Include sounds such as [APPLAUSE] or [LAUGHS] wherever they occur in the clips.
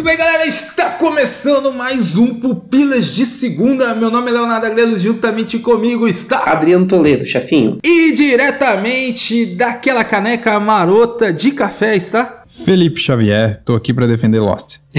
Muito bem, galera, está começando mais um Pupilas de Segunda. Meu nome é Leonardo Agrelos, juntamente comigo está Adriano Toledo, chefinho. E diretamente daquela caneca marota de café está Felipe Xavier, tô aqui para defender Lost. [LAUGHS]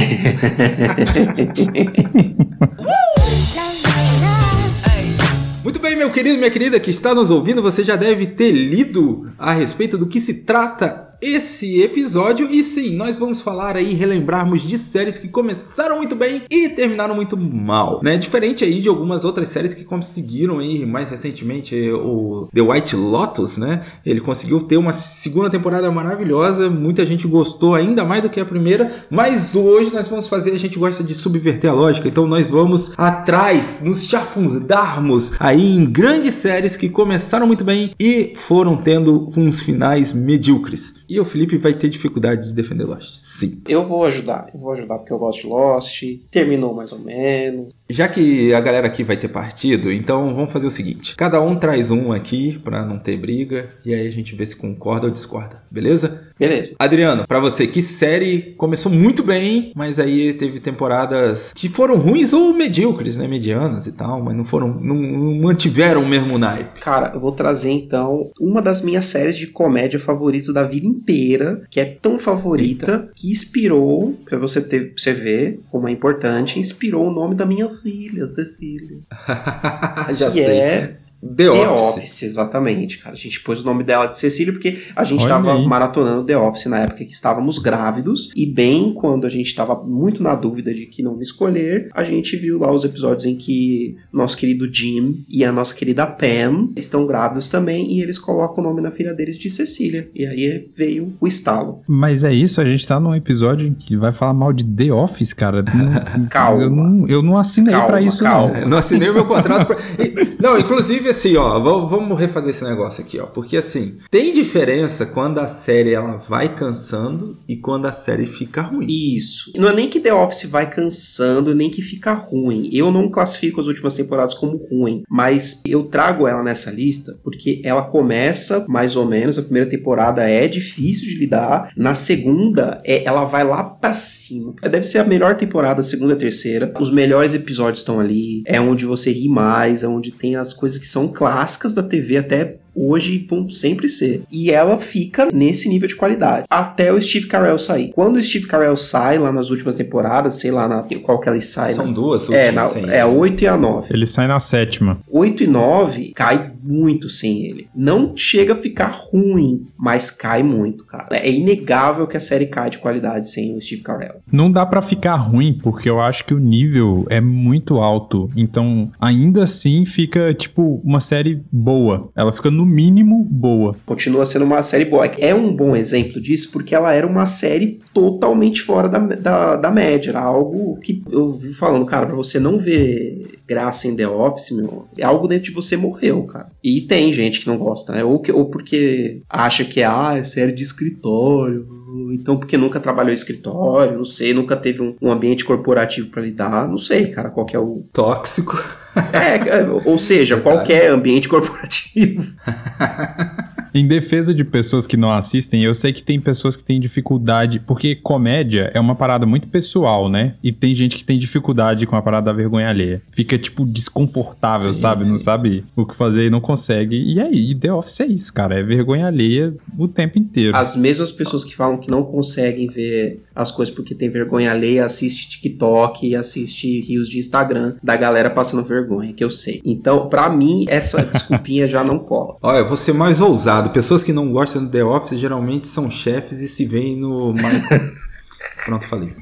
Muito bem, meu querido, minha querida que está nos ouvindo, você já deve ter lido a respeito do que se trata esse episódio. E sim, nós vamos falar aí, relembrarmos de séries que começaram muito bem e terminaram muito mal, né? Diferente aí de algumas outras séries que conseguiram aí mais recentemente o The White Lotus, né? Ele conseguiu ter uma segunda temporada maravilhosa, muita gente gostou ainda mais do que a primeira, mas hoje nós vamos fazer, a gente gosta de subverter a lógica, então nós vamos atrás, nos chafundarmos aí em grandes séries que começaram muito bem e foram tendo uns finais medíocres. E o Felipe vai ter dificuldade de defender Lost. Sim. Eu vou ajudar. Eu vou ajudar porque eu gosto de Lost. Terminou mais ou menos. Já que a galera aqui vai ter partido, então vamos fazer o seguinte: cada um traz um aqui para não ter briga e aí a gente vê se concorda ou discorda, beleza? Beleza. Adriano, para você, que série começou muito bem, mas aí teve temporadas que foram ruins ou medíocres, né, medianas e tal, mas não foram, não, não mantiveram o mesmo naipe. Cara, eu vou trazer então uma das minhas séries de comédia favoritas da vida inteira, que é tão favorita Eita. que inspirou, para você ter, pra você ver como é importante, inspirou o nome da minha filha, Cecília. [LAUGHS] Já que sei. é The, The Office. Office. exatamente, cara. A gente pôs o nome dela de Cecília porque a gente estava maratonando The Office na época que estávamos grávidos e bem quando a gente estava muito na dúvida de que não escolher, a gente viu lá os episódios em que nosso querido Jim e a nossa querida Pam estão grávidos também e eles colocam o nome na filha deles de Cecília. E aí veio o estalo. Mas é isso, a gente tá num episódio em que vai falar mal de The Office, cara. [LAUGHS] calma. Eu não, eu não assinei para isso, calma. não. Eu não assinei o meu contrato. Pra... [LAUGHS] Não, inclusive assim, ó, vamos refazer esse negócio aqui, ó. Porque assim, tem diferença quando a série ela vai cansando e quando a série fica ruim. Isso. Não é nem que The Office vai cansando, nem que fica ruim. Eu não classifico as últimas temporadas como ruim, mas eu trago ela nessa lista porque ela começa mais ou menos, a primeira temporada é difícil de lidar, na segunda é, ela vai lá para cima. Deve ser a melhor temporada, segunda e terceira. Os melhores episódios estão ali, é onde você ri mais, é onde tem as coisas que são clássicas da TV até hoje vão sempre ser. E ela fica nesse nível de qualidade. Até o Steve Carell sair. Quando o Steve Carell sai lá nas últimas temporadas, sei lá na, qual que ele sai. São né? duas últimas. É, na, sim. é a 8 e a 9. Ele sai na sétima. 8 e 9 cai muito sem ele. Não chega a ficar ruim, mas cai muito, cara. É inegável que a série cai de qualidade sem o Steve Carell. Não dá para ficar ruim, porque eu acho que o nível é muito alto. Então, ainda assim, fica, tipo, uma série boa. Ela fica no mínimo, boa. Continua sendo uma série boa. É um bom exemplo disso porque ela era uma série totalmente fora da, da, da média. Era algo que eu vi falando, cara, pra você não ver graça em The Office, meu, é algo dentro de você morreu, cara. E tem gente que não gosta, né? Ou, que, ou porque acha que ah, é série de escritório, então porque nunca trabalhou em escritório, não sei, nunca teve um, um ambiente corporativo para lidar, não sei, cara, qual que é o... Tóxico. É, ou seja, qualquer ambiente corporativo. [LAUGHS] Em defesa de pessoas que não assistem, eu sei que tem pessoas que têm dificuldade, porque comédia é uma parada muito pessoal, né? E tem gente que tem dificuldade com a parada da vergonha alheia. Fica, tipo, desconfortável, sim, sabe? Sim, não sim. sabe o que fazer e não consegue. E aí, The Office é isso, cara. É vergonha alheia o tempo inteiro. As mesmas pessoas que falam que não conseguem ver as coisas porque tem vergonha alheia, assiste TikTok assiste rios de Instagram da galera passando vergonha, que eu sei. Então, para mim, essa [LAUGHS] desculpinha já não cola. Olha, eu vou ser mais ousado Pessoas que não gostam do The Office geralmente são chefes e se veem no Michael. [LAUGHS] Pronto, falei.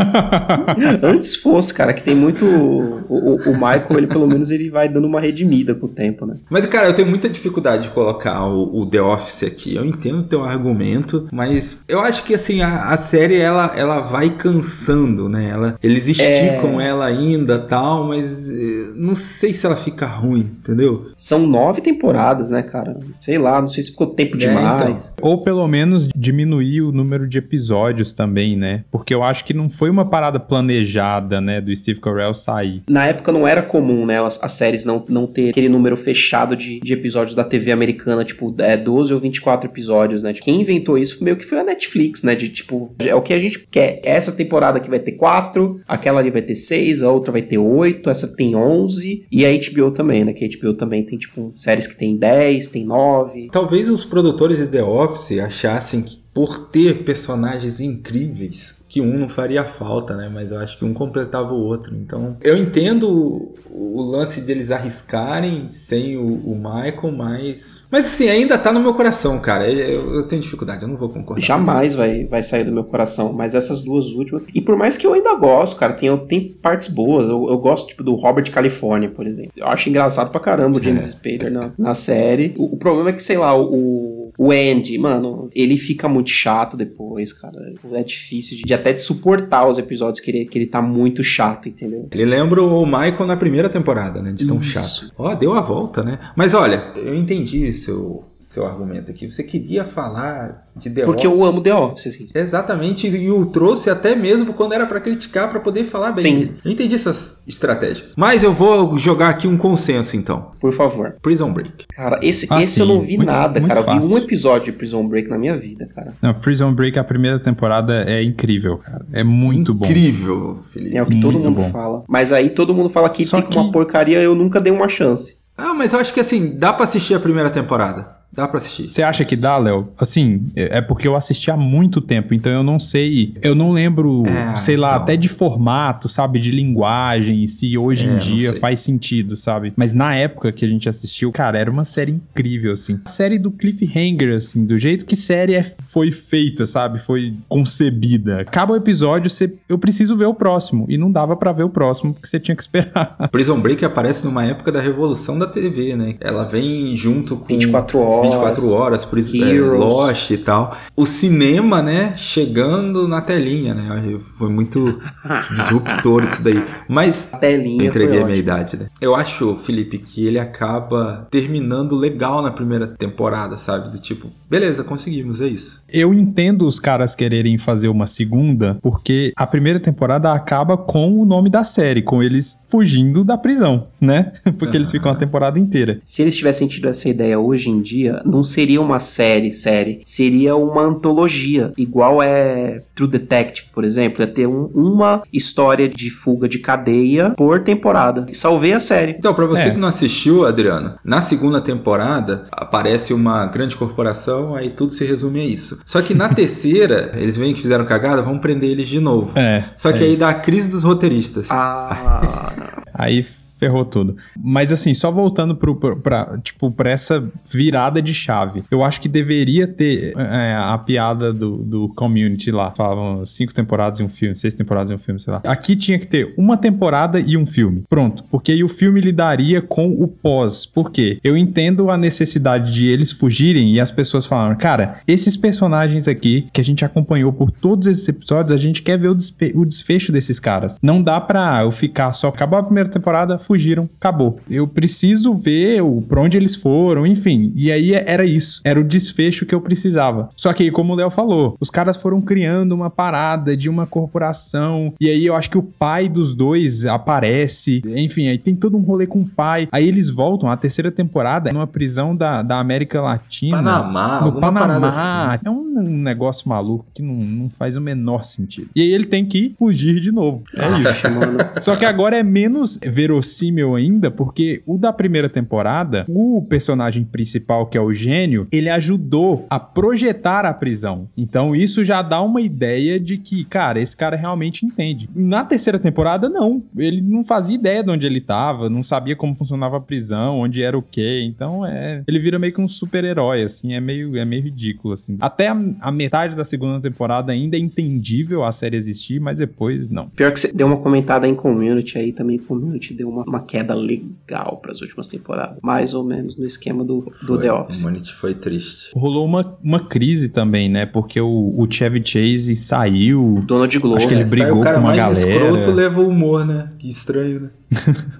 [LAUGHS] Antes fosse, cara, que tem muito. O, o, o, Michael, ele pelo menos ele vai dando uma redimida com o tempo, né? Mas, cara, eu tenho muita dificuldade de colocar o, o The Office aqui. Eu entendo o teu argumento, mas eu acho que assim, a, a série ela, ela vai cansando, né? Ela, eles esticam é... ela ainda tal, mas eh, não sei se ela fica ruim, entendeu? São nove temporadas, né, cara? Sei lá, não sei se ficou tempo é, demais. Então. Ou pelo menos diminuir o número de episódios também, né? Porque eu acho que não foi foi uma parada planejada, né, do Steve Carell sair. Na época não era comum, né, as, as séries não, não ter aquele número fechado de, de episódios da TV americana, tipo, é 12 ou 24 episódios, né? Quem inventou isso meio que foi a Netflix, né? De tipo, é o que a gente quer. Essa temporada aqui vai ter 4, aquela ali vai ter 6, a outra vai ter 8, essa tem 11, e a HBO também, né? Que a HBO também tem, tipo, séries que tem 10, tem 9. Talvez os produtores de The Office achassem que por ter personagens incríveis que um não faria falta, né? Mas eu acho que um completava o outro. Então, eu entendo o, o lance deles arriscarem sem o, o, Michael, mas. Mas assim, ainda tá no meu coração, cara. Eu, eu, tenho dificuldade, eu não vou concordar. Jamais vai, vai sair do meu coração. Mas essas duas últimas. E por mais que eu ainda gosto, cara, tem, tem partes boas. Eu, eu gosto, tipo, do Robert California, por exemplo. Eu acho engraçado pra caramba o James é. Spader na, na série. O, o, problema é que, sei lá, o, o Andy, mano, ele fica muito chato depois, cara. É difícil de, de até de suportar os episódios que ele, que ele tá muito chato, entendeu? Ele lembra o Michael na primeira temporada, né? De tão Isso. chato. Ó, deu a volta, né? Mas olha, eu entendi seu, seu argumento aqui. Você queria falar de The Porque Office. eu amo The Office, assim. Exatamente, e o trouxe até mesmo quando era para criticar, para poder falar bem. Sim. Eu entendi essa estratégia. Mas eu vou jogar aqui um consenso, então. Por favor. Prison Break. Cara, esse, ah, esse eu não vi muito, nada, muito cara. Fácil. Eu vi um episódio de Prison Break na minha vida, cara. Não, Prison Break, a primeira temporada é incrível, cara. É muito incrível, bom. Incrível, Felipe. É o que muito todo mundo bom. fala. Mas aí todo mundo fala que Só fica que... uma porcaria, eu nunca dei uma chance. Ah, mas eu acho que assim, dá para assistir a primeira temporada. Dá pra assistir. Você acha que dá, Léo? Assim, é, é porque eu assisti há muito tempo, então eu não sei. Eu não lembro, é, sei lá, então. até de formato, sabe? De linguagem, se hoje é, em dia faz sentido, sabe? Mas na época que a gente assistiu, cara, era uma série incrível, assim. A série do Cliffhanger, assim, do jeito que série é, foi feita, sabe? Foi concebida. Acaba o episódio, você, eu preciso ver o próximo. E não dava para ver o próximo, porque você tinha que esperar. Prison Break aparece numa época da revolução da TV, né? Ela vem junto com. 24 horas 24 horas, por isso é, Lost e tal. O cinema, né, chegando na telinha, né? Foi muito [LAUGHS] disruptor isso daí. Mas a telinha eu entreguei a minha idade, né? Eu acho, Felipe, que ele acaba terminando legal na primeira temporada, sabe? Do tipo, beleza, conseguimos, é isso. Eu entendo os caras quererem fazer uma segunda, porque a primeira temporada acaba com o nome da série, com eles fugindo da prisão, né? [LAUGHS] Porque eles ficam a temporada inteira. Se eles tivessem tido essa ideia hoje em dia, não seria uma série, série, seria uma antologia, igual é True Detective, por exemplo, é ter um, uma história de fuga de cadeia por temporada. Salvei a série. Então, para você é. que não assistiu, Adriano, na segunda temporada aparece uma grande corporação, aí tudo se resume a isso. Só que na [LAUGHS] terceira, eles veem que fizeram cagada, vão prender eles de novo. É. Só que é aí isso. dá a crise dos roteiristas. Ah. aí ferrou tudo. Mas assim, só voltando pro, pro, pra, tipo, pra essa virada de chave. Eu acho que deveria ter é, a piada do, do community lá. Falavam cinco temporadas e um filme, seis temporadas e um filme, sei lá. Aqui tinha que ter uma temporada e um filme. Pronto. Porque aí o filme lidaria com o pós. Por quê? Eu entendo a necessidade de eles fugirem e as pessoas falaram, cara, esses personagens aqui que a gente acompanhou por todos esses episódios, a gente quer ver o, o desfecho desses caras. Não dá pra eu ficar só. Acabou a primeira temporada, fugiram, acabou. Eu preciso ver o, pra onde eles foram, enfim. E aí era isso. Era o desfecho que eu precisava. Só que, como o Léo falou, os caras foram criando uma parada de uma corporação. E aí eu acho que o pai dos dois aparece. Enfim, aí tem todo um rolê com o pai. Aí eles voltam a terceira temporada numa prisão da, da América Latina. Panamá, no Panamá. Assim. É um negócio maluco que não, não faz o menor sentido. E aí ele tem que fugir de novo. É [LAUGHS] isso, mano. Só que agora é menos verossímil verossímil ainda, porque o da primeira temporada, o personagem principal, que é o gênio, ele ajudou a projetar a prisão. Então isso já dá uma ideia de que, cara, esse cara realmente entende. Na terceira temporada, não. Ele não fazia ideia de onde ele tava, não sabia como funcionava a prisão, onde era o quê. Então é. Ele vira meio que um super-herói, assim, é meio, é meio ridículo, assim. Até a, a metade da segunda temporada ainda é entendível a série existir, mas depois não. Pior que você deu uma comentada em community aí também, community deu uma uma queda legal para as últimas temporadas. Mais ou menos no esquema do, do The Office. O Humanity foi triste. Rolou uma, uma crise também, né? Porque o, o Chevy Chase saiu. O dono de Globo. Acho que ele é, brigou com uma galera. O cara mais escroto leva o humor, né? Que estranho, né?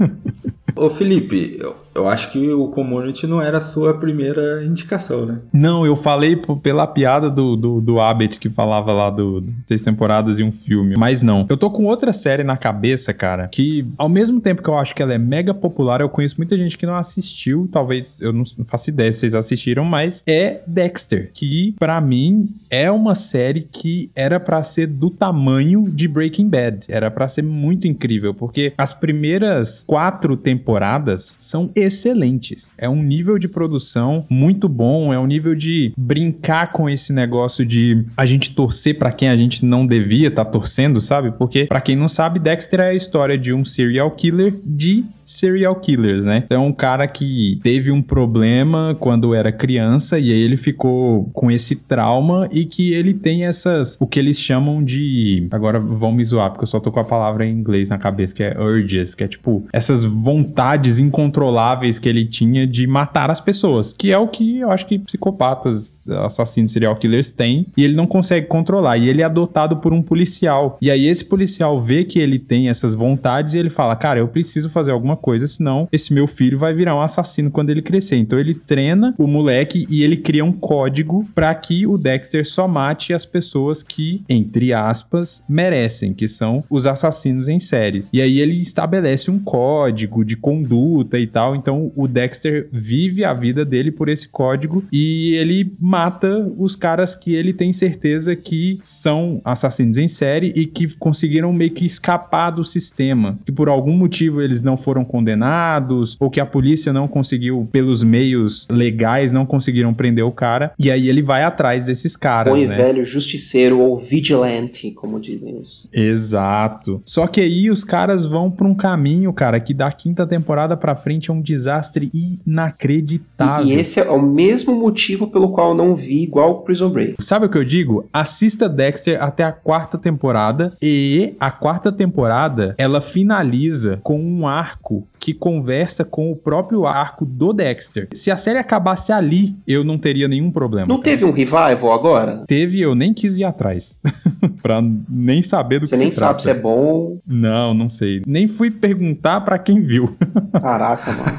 [LAUGHS] Ô Felipe, eu, eu acho que o Community não era a sua primeira indicação, né? Não, eu falei pela piada do, do, do Abbott que falava lá do, do seis temporadas e um filme, mas não. Eu tô com outra série na cabeça, cara, que ao mesmo tempo que eu acho que ela é mega popular, eu conheço muita gente que não assistiu, talvez eu não, não faço ideia se vocês assistiram, mas é Dexter, que para mim é uma série que era para ser do tamanho de Breaking Bad, era para ser muito incrível, porque as primeiras quatro temporadas são excelentes. É um nível de produção muito bom, é um nível de brincar com esse negócio de a gente torcer para quem a gente não devia estar tá torcendo, sabe? Porque para quem não sabe, Dexter é a história de um serial killer de serial killers, né? Então, um cara que teve um problema quando era criança e aí ele ficou com esse trauma e que ele tem essas, o que eles chamam de, agora vão me zoar porque eu só tô com a palavra em inglês na cabeça, que é urges, que é tipo essas vontades incontroláveis que ele tinha de matar as pessoas, que é o que eu acho que psicopatas, assassinos serial killers têm e ele não consegue controlar. E ele é adotado por um policial. E aí esse policial vê que ele tem essas vontades e ele fala: "Cara, eu preciso fazer alguma coisa, senão esse meu filho vai virar um assassino quando ele crescer. Então ele treina o moleque e ele cria um código para que o Dexter só mate as pessoas que, entre aspas, merecem, que são os assassinos em séries. E aí ele estabelece um código de conduta e tal. Então o Dexter vive a vida dele por esse código e ele mata os caras que ele tem certeza que são assassinos em série e que conseguiram meio que escapar do sistema. Que por algum motivo eles não foram condenados, ou que a polícia não conseguiu, pelos meios legais, não conseguiram prender o cara. E aí ele vai atrás desses caras. Põe né? velho justiceiro ou vigilante, como dizem os. Exato. Só que aí os caras vão pra um caminho, cara, que da quinta temporada pra frente é um desastre inacreditável. E, e esse é o mesmo motivo pelo qual eu não vi igual Prison Break. Sabe o que eu digo? Assista Dexter até a quarta temporada e a quarta temporada ela finaliza com um arco que conversa com o próprio arco do Dexter. Se a série acabasse ali, eu não teria nenhum problema. Não teve um revival agora? Teve, eu nem quis ir atrás. [LAUGHS] pra nem saber do Você que nem se sabe trata. se é bom. Não, não sei. Nem fui perguntar pra quem viu. [LAUGHS] Caraca, mano.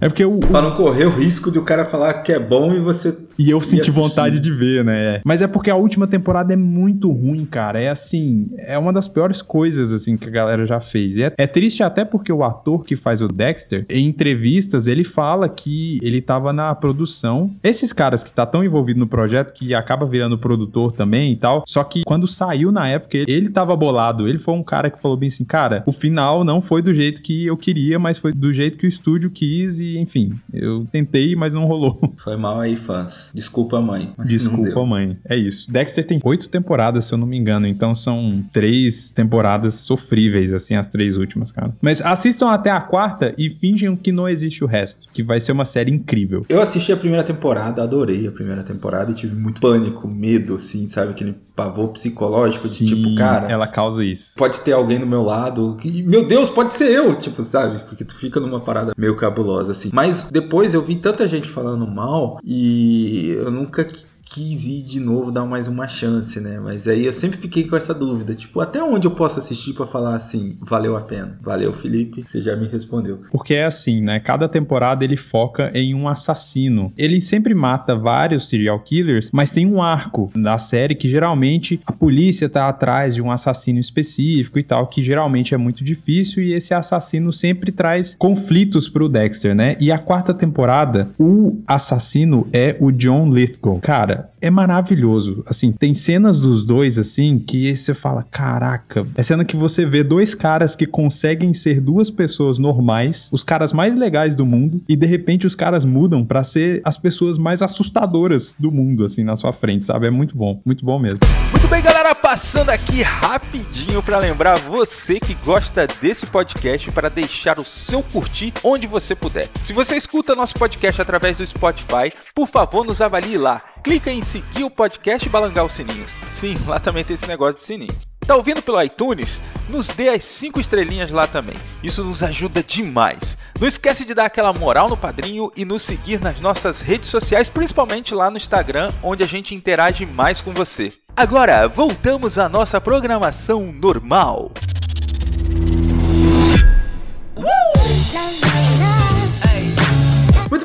É porque o, Pra não correr o risco de o cara falar que é bom e você. E eu senti vontade de ver, né? Mas é porque a última temporada é muito ruim, cara. É assim, é uma das piores coisas, assim, que a galera já fez. E é, é triste até porque o ator que faz o Dexter, em entrevistas, ele fala que ele tava na produção. Esses caras que tá tão envolvido no projeto que acaba virando produtor também e tal. Só que quando saiu na época, ele, ele tava bolado. Ele foi um cara que falou bem assim, cara, o final não foi do jeito que eu queria, mas foi do jeito que o estúdio quis e, enfim, eu tentei, mas não rolou. Foi mal aí, fãs. Desculpa, mãe. Desculpa, mãe. É isso. Dexter tem oito temporadas, se eu não me engano. Então são três temporadas sofríveis, assim, as três últimas, cara. Mas assistam até a quarta e fingem que não existe o resto. Que vai ser uma série incrível. Eu assisti a primeira temporada, adorei a primeira temporada e tive muito pânico, medo, assim, sabe? Aquele pavor psicológico de tipo, cara. Ela causa isso. Pode ter alguém do meu lado. que, meu Deus, pode ser eu, tipo, sabe? Porque tu fica numa parada meio cabulosa, assim. Mas depois eu vi tanta gente falando mal e eu nunca quis ir de novo dar mais uma chance, né? Mas aí eu sempre fiquei com essa dúvida, tipo, até onde eu posso assistir pra falar assim, valeu a pena? Valeu, Felipe, você já me respondeu. Porque é assim, né? Cada temporada ele foca em um assassino. Ele sempre mata vários serial killers, mas tem um arco da série que geralmente a polícia tá atrás de um assassino específico e tal, que geralmente é muito difícil e esse assassino sempre traz conflitos pro Dexter, né? E a quarta temporada, o assassino é o John Lithgow. Cara, é maravilhoso. Assim, tem cenas dos dois, assim, que você fala: caraca. É cena que você vê dois caras que conseguem ser duas pessoas normais, os caras mais legais do mundo, e de repente os caras mudam pra ser as pessoas mais assustadoras do mundo, assim, na sua frente, sabe? É muito bom, muito bom mesmo. Muito bem, galera, passando aqui rapidinho para lembrar você que gosta desse podcast para deixar o seu curtir onde você puder. Se você escuta nosso podcast através do Spotify, por favor, nos avalie lá. Clica em seguir o podcast e balangar os sininhos. Sim, lá também tem esse negócio de sininho. Tá ouvindo pelo iTunes? Nos dê as 5 estrelinhas lá também. Isso nos ajuda demais. Não esquece de dar aquela moral no padrinho e nos seguir nas nossas redes sociais, principalmente lá no Instagram, onde a gente interage mais com você. Agora, voltamos à nossa programação normal.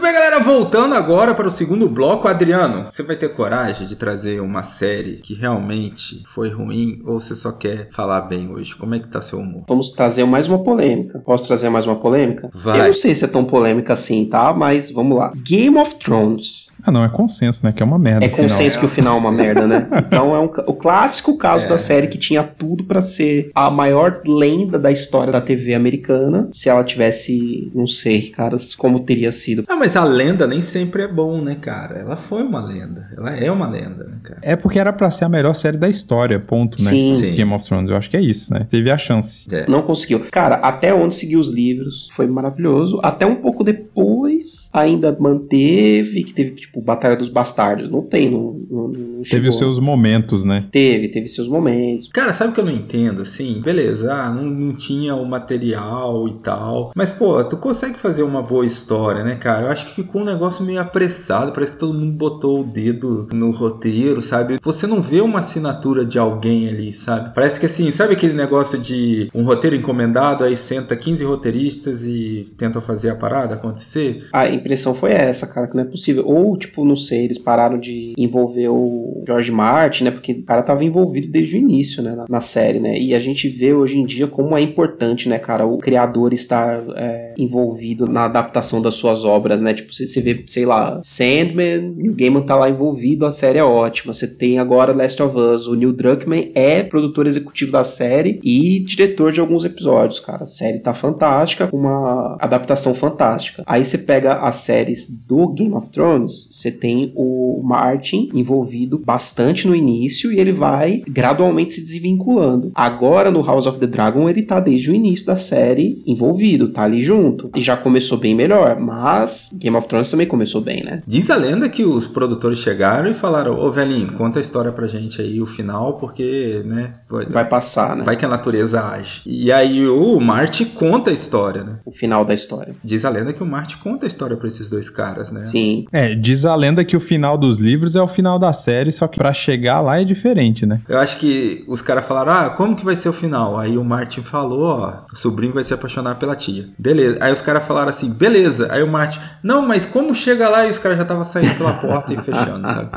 La la voltando agora para o segundo bloco, Adriano, você vai ter coragem de trazer uma série que realmente foi ruim ou você só quer falar bem hoje? Como é que tá seu humor? Vamos trazer mais uma polêmica. Posso trazer mais uma polêmica? Vai. Eu não sei se é tão polêmica assim, tá? Mas vamos lá. Game of Thrones. Ah, não, é consenso, né? Que é uma merda. É o final. consenso que o final é uma merda, né? [LAUGHS] Então é um, o clássico caso É. da série que tinha tudo pra ser a maior lenda da história da TV americana. Se ela tivesse, não sei, caras, como teria sido. Ah, mas a lenda nem sempre é bom, né, cara? Ela foi uma lenda. Ela é uma lenda, né, cara? É porque era pra ser a melhor série da história, ponto, né? Sim. Sim. Game of Thrones, eu acho que é isso, né? Teve a chance. É. Não conseguiu. Cara, até onde seguiu os livros foi maravilhoso. Até um pouco depois ainda manteve, que teve, tipo, Batalha dos Bastardos. Não tem, não, não, não Teve os seus momentos, né? Teve, teve seus momentos. Cara, sabe o que eu não entendo, assim? Beleza, ah, não, não tinha o material e tal. Mas, pô, tu consegue fazer uma boa história, né, cara? Eu acho que ficou um negócio meio apressado. Parece que todo mundo botou o dedo no roteiro, sabe? Você não vê uma assinatura de alguém ali, sabe? Parece que assim, sabe aquele negócio de um roteiro encomendado, aí senta 15 roteiristas e tentam fazer a parada acontecer? A impressão foi essa, cara, que não é possível. Ou, tipo, não sei, eles pararam de envolver o George Martin, né? Porque o cara tava envolvido desde o início, né? Na, na série, né? E a gente vê hoje em dia como é importante, né, cara, o criador estar é, envolvido na adaptação das suas obras, né? Tipo, você, vê, sei lá, Sandman, Neil Gaiman tá lá envolvido, a série é ótima. Você tem agora Last of Us, o Neil Druckmann é produtor executivo da série e diretor de alguns episódios, cara. A série tá fantástica, uma adaptação fantástica. Aí você pega as séries do Game of Thrones, você tem o Martin envolvido bastante no início e ele vai gradualmente se desvinculando. Agora no House of the Dragon ele tá desde o início da série envolvido, tá ali junto. E já começou bem melhor, mas Game of Thrones também começou bem, né? Diz a lenda que os produtores chegaram e falaram: Ô velhinho, conta a história pra gente aí, o final, porque, né? Vai, Vai passar, né? vai que a natureza age. E aí o Marte conta a história, né? O final da história. Diz a lenda que o Marte conta a história pra esses dois caras, né? Sim. É, diz a lenda que o final dos livros é o final da série, só que pra chegar lá é diferente, né? Eu acho que os caras falaram: Ah, como que vai ser o final? Aí o Martin falou: Ó, o sobrinho vai se apaixonar pela tia. Beleza. Aí os caras falaram assim: Beleza. Aí o Martin: Não, mas como chega lá e os caras já estavam saindo pela porta e fechando, sabe?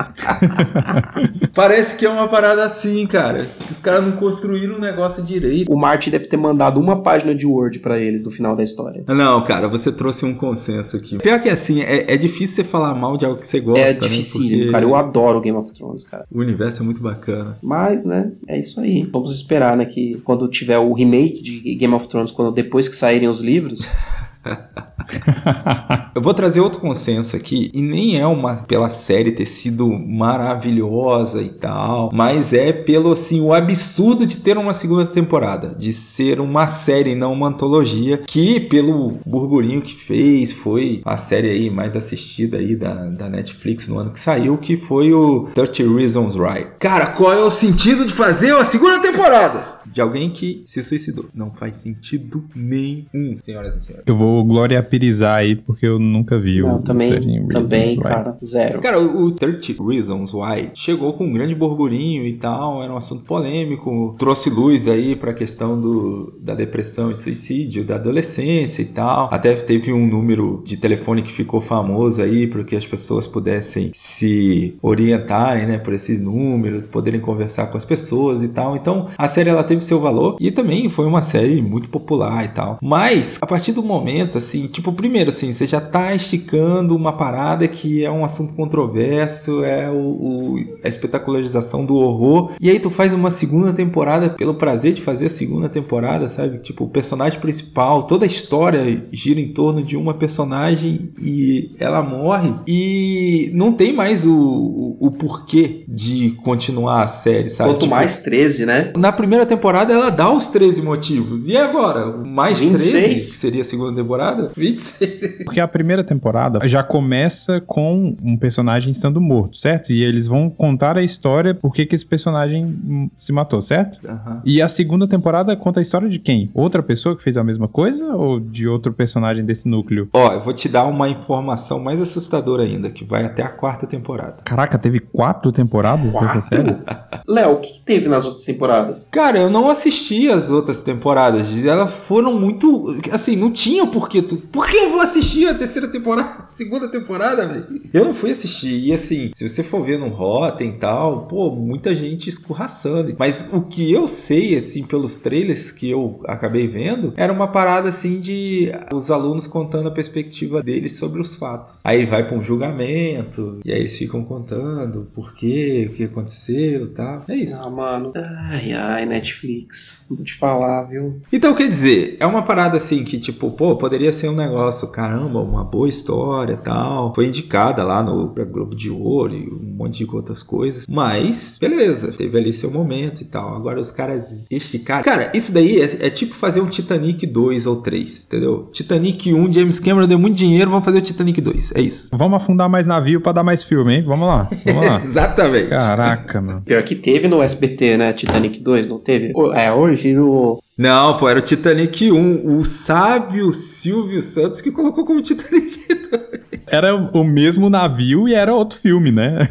[LAUGHS] Parece que é uma parada assim, cara. Os caras não construíram o negócio direito. O Martin deve ter mandado uma página de Word pra eles no final da história. Não, cara, você trouxe um consenso aqui. Pior que assim, é, é difícil você falar mal de algo que você gosta, é né? dificílimo, Porque cara. Eu adoro Game of Thrones, cara. O universo é muito bacana. Mas, né, é isso aí. Vamos esperar, né, que quando tiver o remake de Game of Thrones, quando depois que saírem os livros, [LAUGHS] Eu vou trazer outro consenso aqui, e nem é uma pela série ter sido maravilhosa e tal, mas é pelo assim o absurdo de ter uma segunda temporada, de ser uma série e não uma antologia, que pelo burburinho que fez, foi a série aí mais assistida aí da, da Netflix no ano que saiu, que foi o 30 Reasons Why. Cara, qual é o sentido de fazer uma segunda temporada? De alguém que se suicidou. Não faz sentido nenhum, senhoras e senhores. Eu vou gloriapirizar aí, porque eu nunca vi não, o também, 13 Reasons também, Why. cara, zero. Cara, o o 30 Reasons Why chegou com um grande burburinho e tal, era um assunto polêmico, trouxe luz aí pra questão do, da depressão e suicídio da adolescência e tal. Até teve um número de telefone que ficou famoso aí para que as pessoas pudessem se orientarem, né, por esses números, poderem conversar com as pessoas e tal. Então, a série ela teve seu valor e também foi uma série muito popular e tal. Mas a partir do momento assim, tipo, primeiro assim, você já tá esticando uma parada que é um assunto controverso, é o, o- a espetacularização do horror. E aí tu faz uma segunda temporada pelo prazer de fazer a segunda temporada, sabe? Tipo, o personagem principal, toda a história gira em torno de uma personagem e ela morre e não tem mais o, o, o porquê de continuar a série, sabe? Quanto Tipo, mais 13, né? na primeira temporada ela dá os 13 motivos. E agora? Mais 26? 13, que seria a segunda temporada? [LAUGHS] 26. Porque a primeira temporada já começa com um personagem estando morto, certo? E eles vão contar a história por que que esse personagem se matou, certo? E a segunda temporada conta a história de quem? Outra pessoa que fez a mesma coisa ou de outro personagem desse núcleo? Ó, eu vou te dar uma informação mais assustadora ainda, que vai até a quarta temporada. Caraca, teve quatro temporadas dessa série? [LAUGHS] Léo, o que, que teve nas outras temporadas? Cara, eu não assisti as outras temporadas. Elas foram muito. Assim, não tinha por que tu. Por que eu vou assistir a terceira temporada, [LAUGHS] segunda temporada, velho? Eu não fui assistir. E assim, se você for ver no Rotten e tal, pô, muita gente escorraçando. Mas o que eu sei, assim, pelos trailers que eu acabei vendo, era uma parada assim de os alunos contando a perspectiva deles sobre os fatos. Aí vai para um julgamento, e aí eles ficam contando por quê, o que aconteceu e tal. É isso. Ah, mano. Ai, ai, Netflix. Vou te falar, viu? Então, quer dizer, é uma parada assim que, tipo, pô, poderia ser um negócio, caramba, uma boa história tal. Foi indicada lá no Globo de Ouro e um monte de outras coisas. Mas, beleza, teve ali seu momento e tal. Agora os caras esticaram. Cara, isso daí é, é tipo fazer um Titanic 2 ou 3, entendeu? Titanic 1, James Cameron deu muito dinheiro, vamos fazer o Titanic 2. É isso. Vamos afundar mais navio pra dar mais filme, hein? Vamos lá, vamos lá. [LAUGHS] Exatamente. Caraca, mano. Pior que teve no SBT, né? Titanic 2, não teve? É, hoje no. Não, pô, era o Titanic 1. O sábio Silvio Santos que colocou como Titanic [LAUGHS] 2. Era o mesmo navio e era outro filme, né?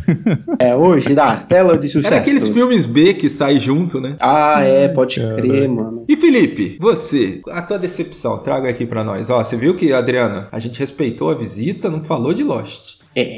É, hoje, da tela de sucesso. Era aqueles filmes B que saem junto, né? Ah, é, pode crer, mano. E Felipe, você, a tua decepção, traga aqui pra nós. Ó, você viu que, Adriana, a gente respeitou a visita, não falou de Lost. É.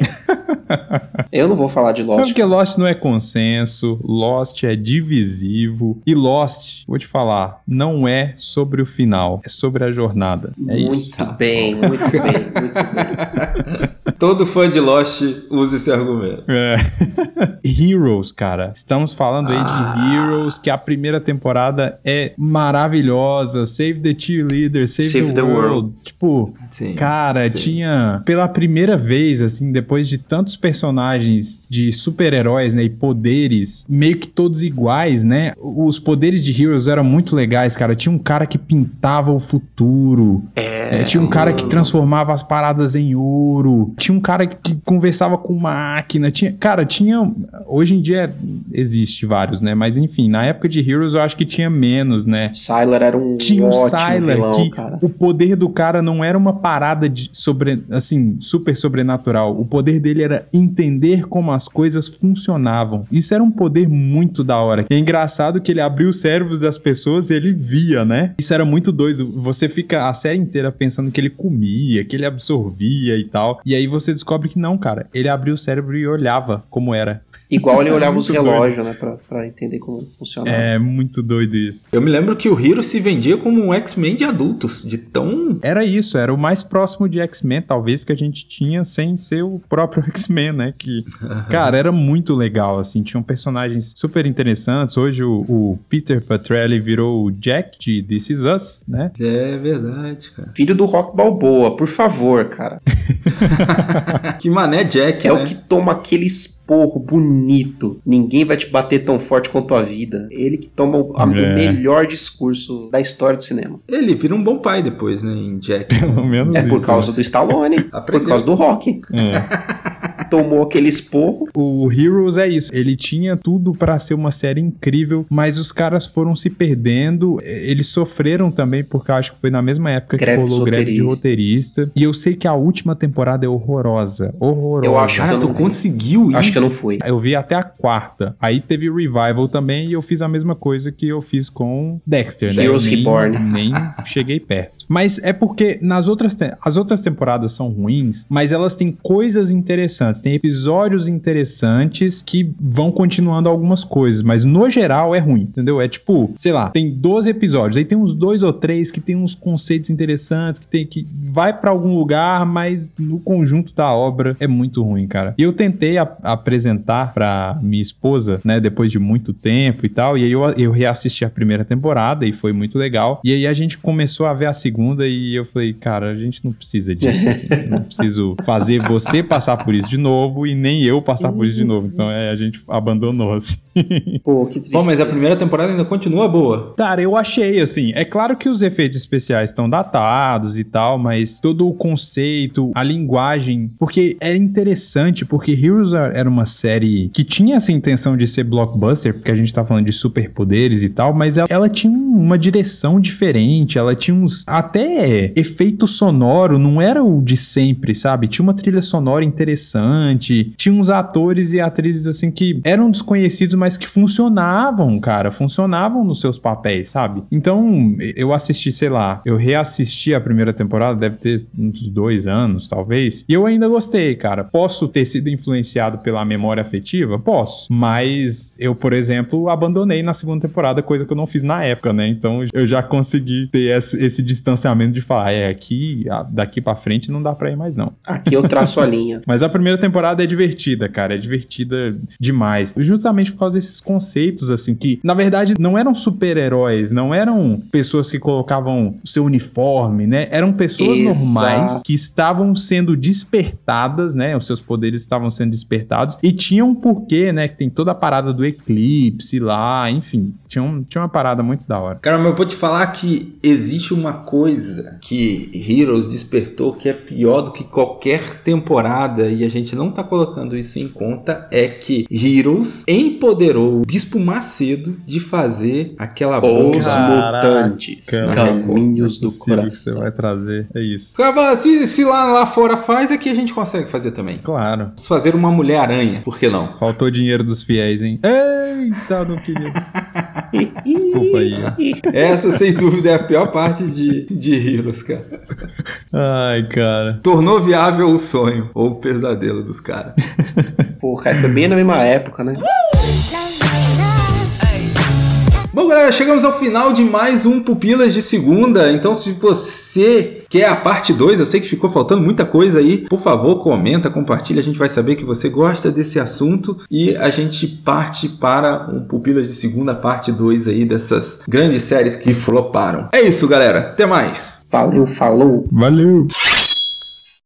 Eu não vou falar de Lost. porque Lost não é consenso, Lost é divisivo. E Lost, vou te falar, não é sobre o final, é sobre a jornada. É muito isso. bem, muito bem, muito bem. [LAUGHS] Todo fã de Lost usa esse argumento. É. [LAUGHS] Heroes, cara. Estamos falando aí de Heroes, que a primeira temporada é maravilhosa. Save the cheerleader, save, Save the, the world. world. Tipo, Sim, cara, sim. tinha pela primeira vez, assim, depois de tantos personagens de super-heróis, né, e poderes meio que todos iguais, né? Os poderes de Heroes eram muito legais, cara. Tinha um cara que pintava o futuro. É, tinha um cara que transformava as paradas em ouro. Tinha um cara que conversava com máquina. Tinha, cara, tinha. Hoje em dia existe vários, né? Mas enfim, na época de Heroes eu acho que tinha menos, né? Sylar era um Tinha um ótimo Sylar vilão, que cara. o poder do cara não era uma parada de sobre, assim, super sobrenatural. O poder dele era entender como as coisas funcionavam. Isso era um poder muito da hora. É engraçado que ele abriu os cérebros das pessoas e ele via, né? Isso era muito doido. Você fica a série inteira pensando que ele comia, que ele absorvia e tal. E aí você descobre que não, cara. Ele abriu o cérebro e olhava como era. Igual ele olhava os Muito doido. relógios, né? Pra, pra entender como funcionava. É muito doido isso. Eu me lembro que o Hiro se vendia como um X-Men de adultos, de tão. Era isso, era o mais próximo de X-Men, talvez, que a gente tinha sem ser o próprio [LAUGHS] X-Men, né? Que, [LAUGHS] cara, era muito legal, assim. Tinham personagens super interessantes. Hoje o, o Peter Petrelli virou o Jack de This Is Us, né? É verdade, cara. Filho do Rock Balboa, por favor, cara. [LAUGHS] Que mané Jack, É né? o que toma aquele esporro bonito. Ninguém vai te bater tão forte quanto a vida. Ele que toma o, a- o É. melhor discurso da história do cinema. Ele vira um bom pai depois, né, em Jack. [LAUGHS] Pelo menos É por isso, causa né? do Stallone, por causa do Rock. É. [LAUGHS] Tomou aquele esporro. O Heroes é isso. Ele tinha tudo pra ser uma série incrível, mas os caras foram se perdendo. Eles sofreram também, porque eu acho que foi na mesma época Greve que rolou greve de roteirista. E eu sei que a última temporada é horrorosa. Horrorosa. Eu acho Cara, que eu tu conseguiu ir. Acho que eu não fui. Eu vi até a quarta. Aí teve o revival também e eu fiz a mesma coisa que eu fiz com Dexter, né? Heroes nem, Reborn. Nem cheguei perto. Mas é porque nas outras as outras temporadas são ruins, mas elas têm coisas interessantes, tem episódios interessantes que vão continuando algumas coisas, mas no geral é ruim, entendeu? É tipo, sei lá, tem 12 episódios, aí tem uns dois ou três que tem uns conceitos interessantes, que tem que vai pra algum lugar, mas no conjunto da obra é muito ruim, cara. E eu tentei a- apresentar pra minha esposa, né, depois de muito tempo e tal, e aí eu, eu reassisti a primeira temporada e foi muito legal. E aí a gente começou a ver a segunda e eu falei, cara, a gente não precisa disso, assim, eu não preciso fazer você passar por isso de novo e nem eu passar por isso de novo. Então é, a gente abandonou, assim. Pô, que triste. Pô, mas a primeira temporada ainda continua boa. Cara, eu achei assim. É claro que os efeitos especiais estão datados e tal, mas todo o conceito, a linguagem. Porque era interessante, porque Heroes era uma série que tinha essa intenção de ser blockbuster, porque a gente tá falando de superpoderes e tal, mas ela, ela tinha uma direção diferente, ela tinha uns. A até efeito sonoro não era o de sempre, sabe? Tinha uma trilha sonora interessante, tinha uns atores e atrizes assim que eram desconhecidos, mas que funcionavam, cara, funcionavam nos seus papéis, sabe? Então, eu assisti, sei lá, eu reassisti a primeira temporada, deve ter uns dois anos, talvez, e eu ainda gostei, cara. Posso ter sido influenciado pela memória afetiva? Posso, mas eu, por exemplo, abandonei na segunda temporada, coisa que eu não fiz na época, né? Então, eu já consegui ter esse, esse distanciamento de falar, é, aqui, daqui para frente não dá pra ir mais não. Aqui eu traço a [LAUGHS] linha. Mas a primeira temporada é divertida, cara, é divertida demais. Justamente por causa desses conceitos, assim, que na verdade não eram super-heróis, não eram pessoas que colocavam o seu uniforme, né? Eram pessoas Exato. normais que estavam sendo despertadas, né? Os seus poderes estavam sendo despertados e tinham um porquê, né? Que tem toda a parada do eclipse lá, enfim, tinha, um, tinha uma parada muito da hora. Cara, mas eu vou te falar que existe uma coisa que Heroes despertou que é pior do que qualquer temporada e a gente não tá colocando isso em conta é que Heroes empoderou o Bispo Macedo de fazer aquela Os bomba. mutantes, caminhos do Possível que Você coração. vai trazer, é isso. Cara, Se, se lá, lá fora faz, aqui a gente consegue fazer também. Claro. Vamos fazer uma Mulher-Aranha, por que não? Faltou dinheiro dos fiéis, hein? Eita, não queria. [LAUGHS] Desculpa aí. Essa, sem dúvida, é a pior parte de, de Heroes, cara. Ai, cara. Tornou viável o sonho ou o pesadelo dos caras. Pô, cara, foi bem na mesma época, né? Bom, galera, chegamos ao final de mais um Pupilas de Segunda. Então, se você quer a parte 2, eu sei que ficou faltando muita coisa aí, por favor, comenta, compartilha. A gente vai saber que você gosta desse assunto e a gente parte para um Pupilas de Segunda, parte 2 aí dessas grandes séries que floparam. É isso, galera. Até mais. Valeu, falou. Valeu.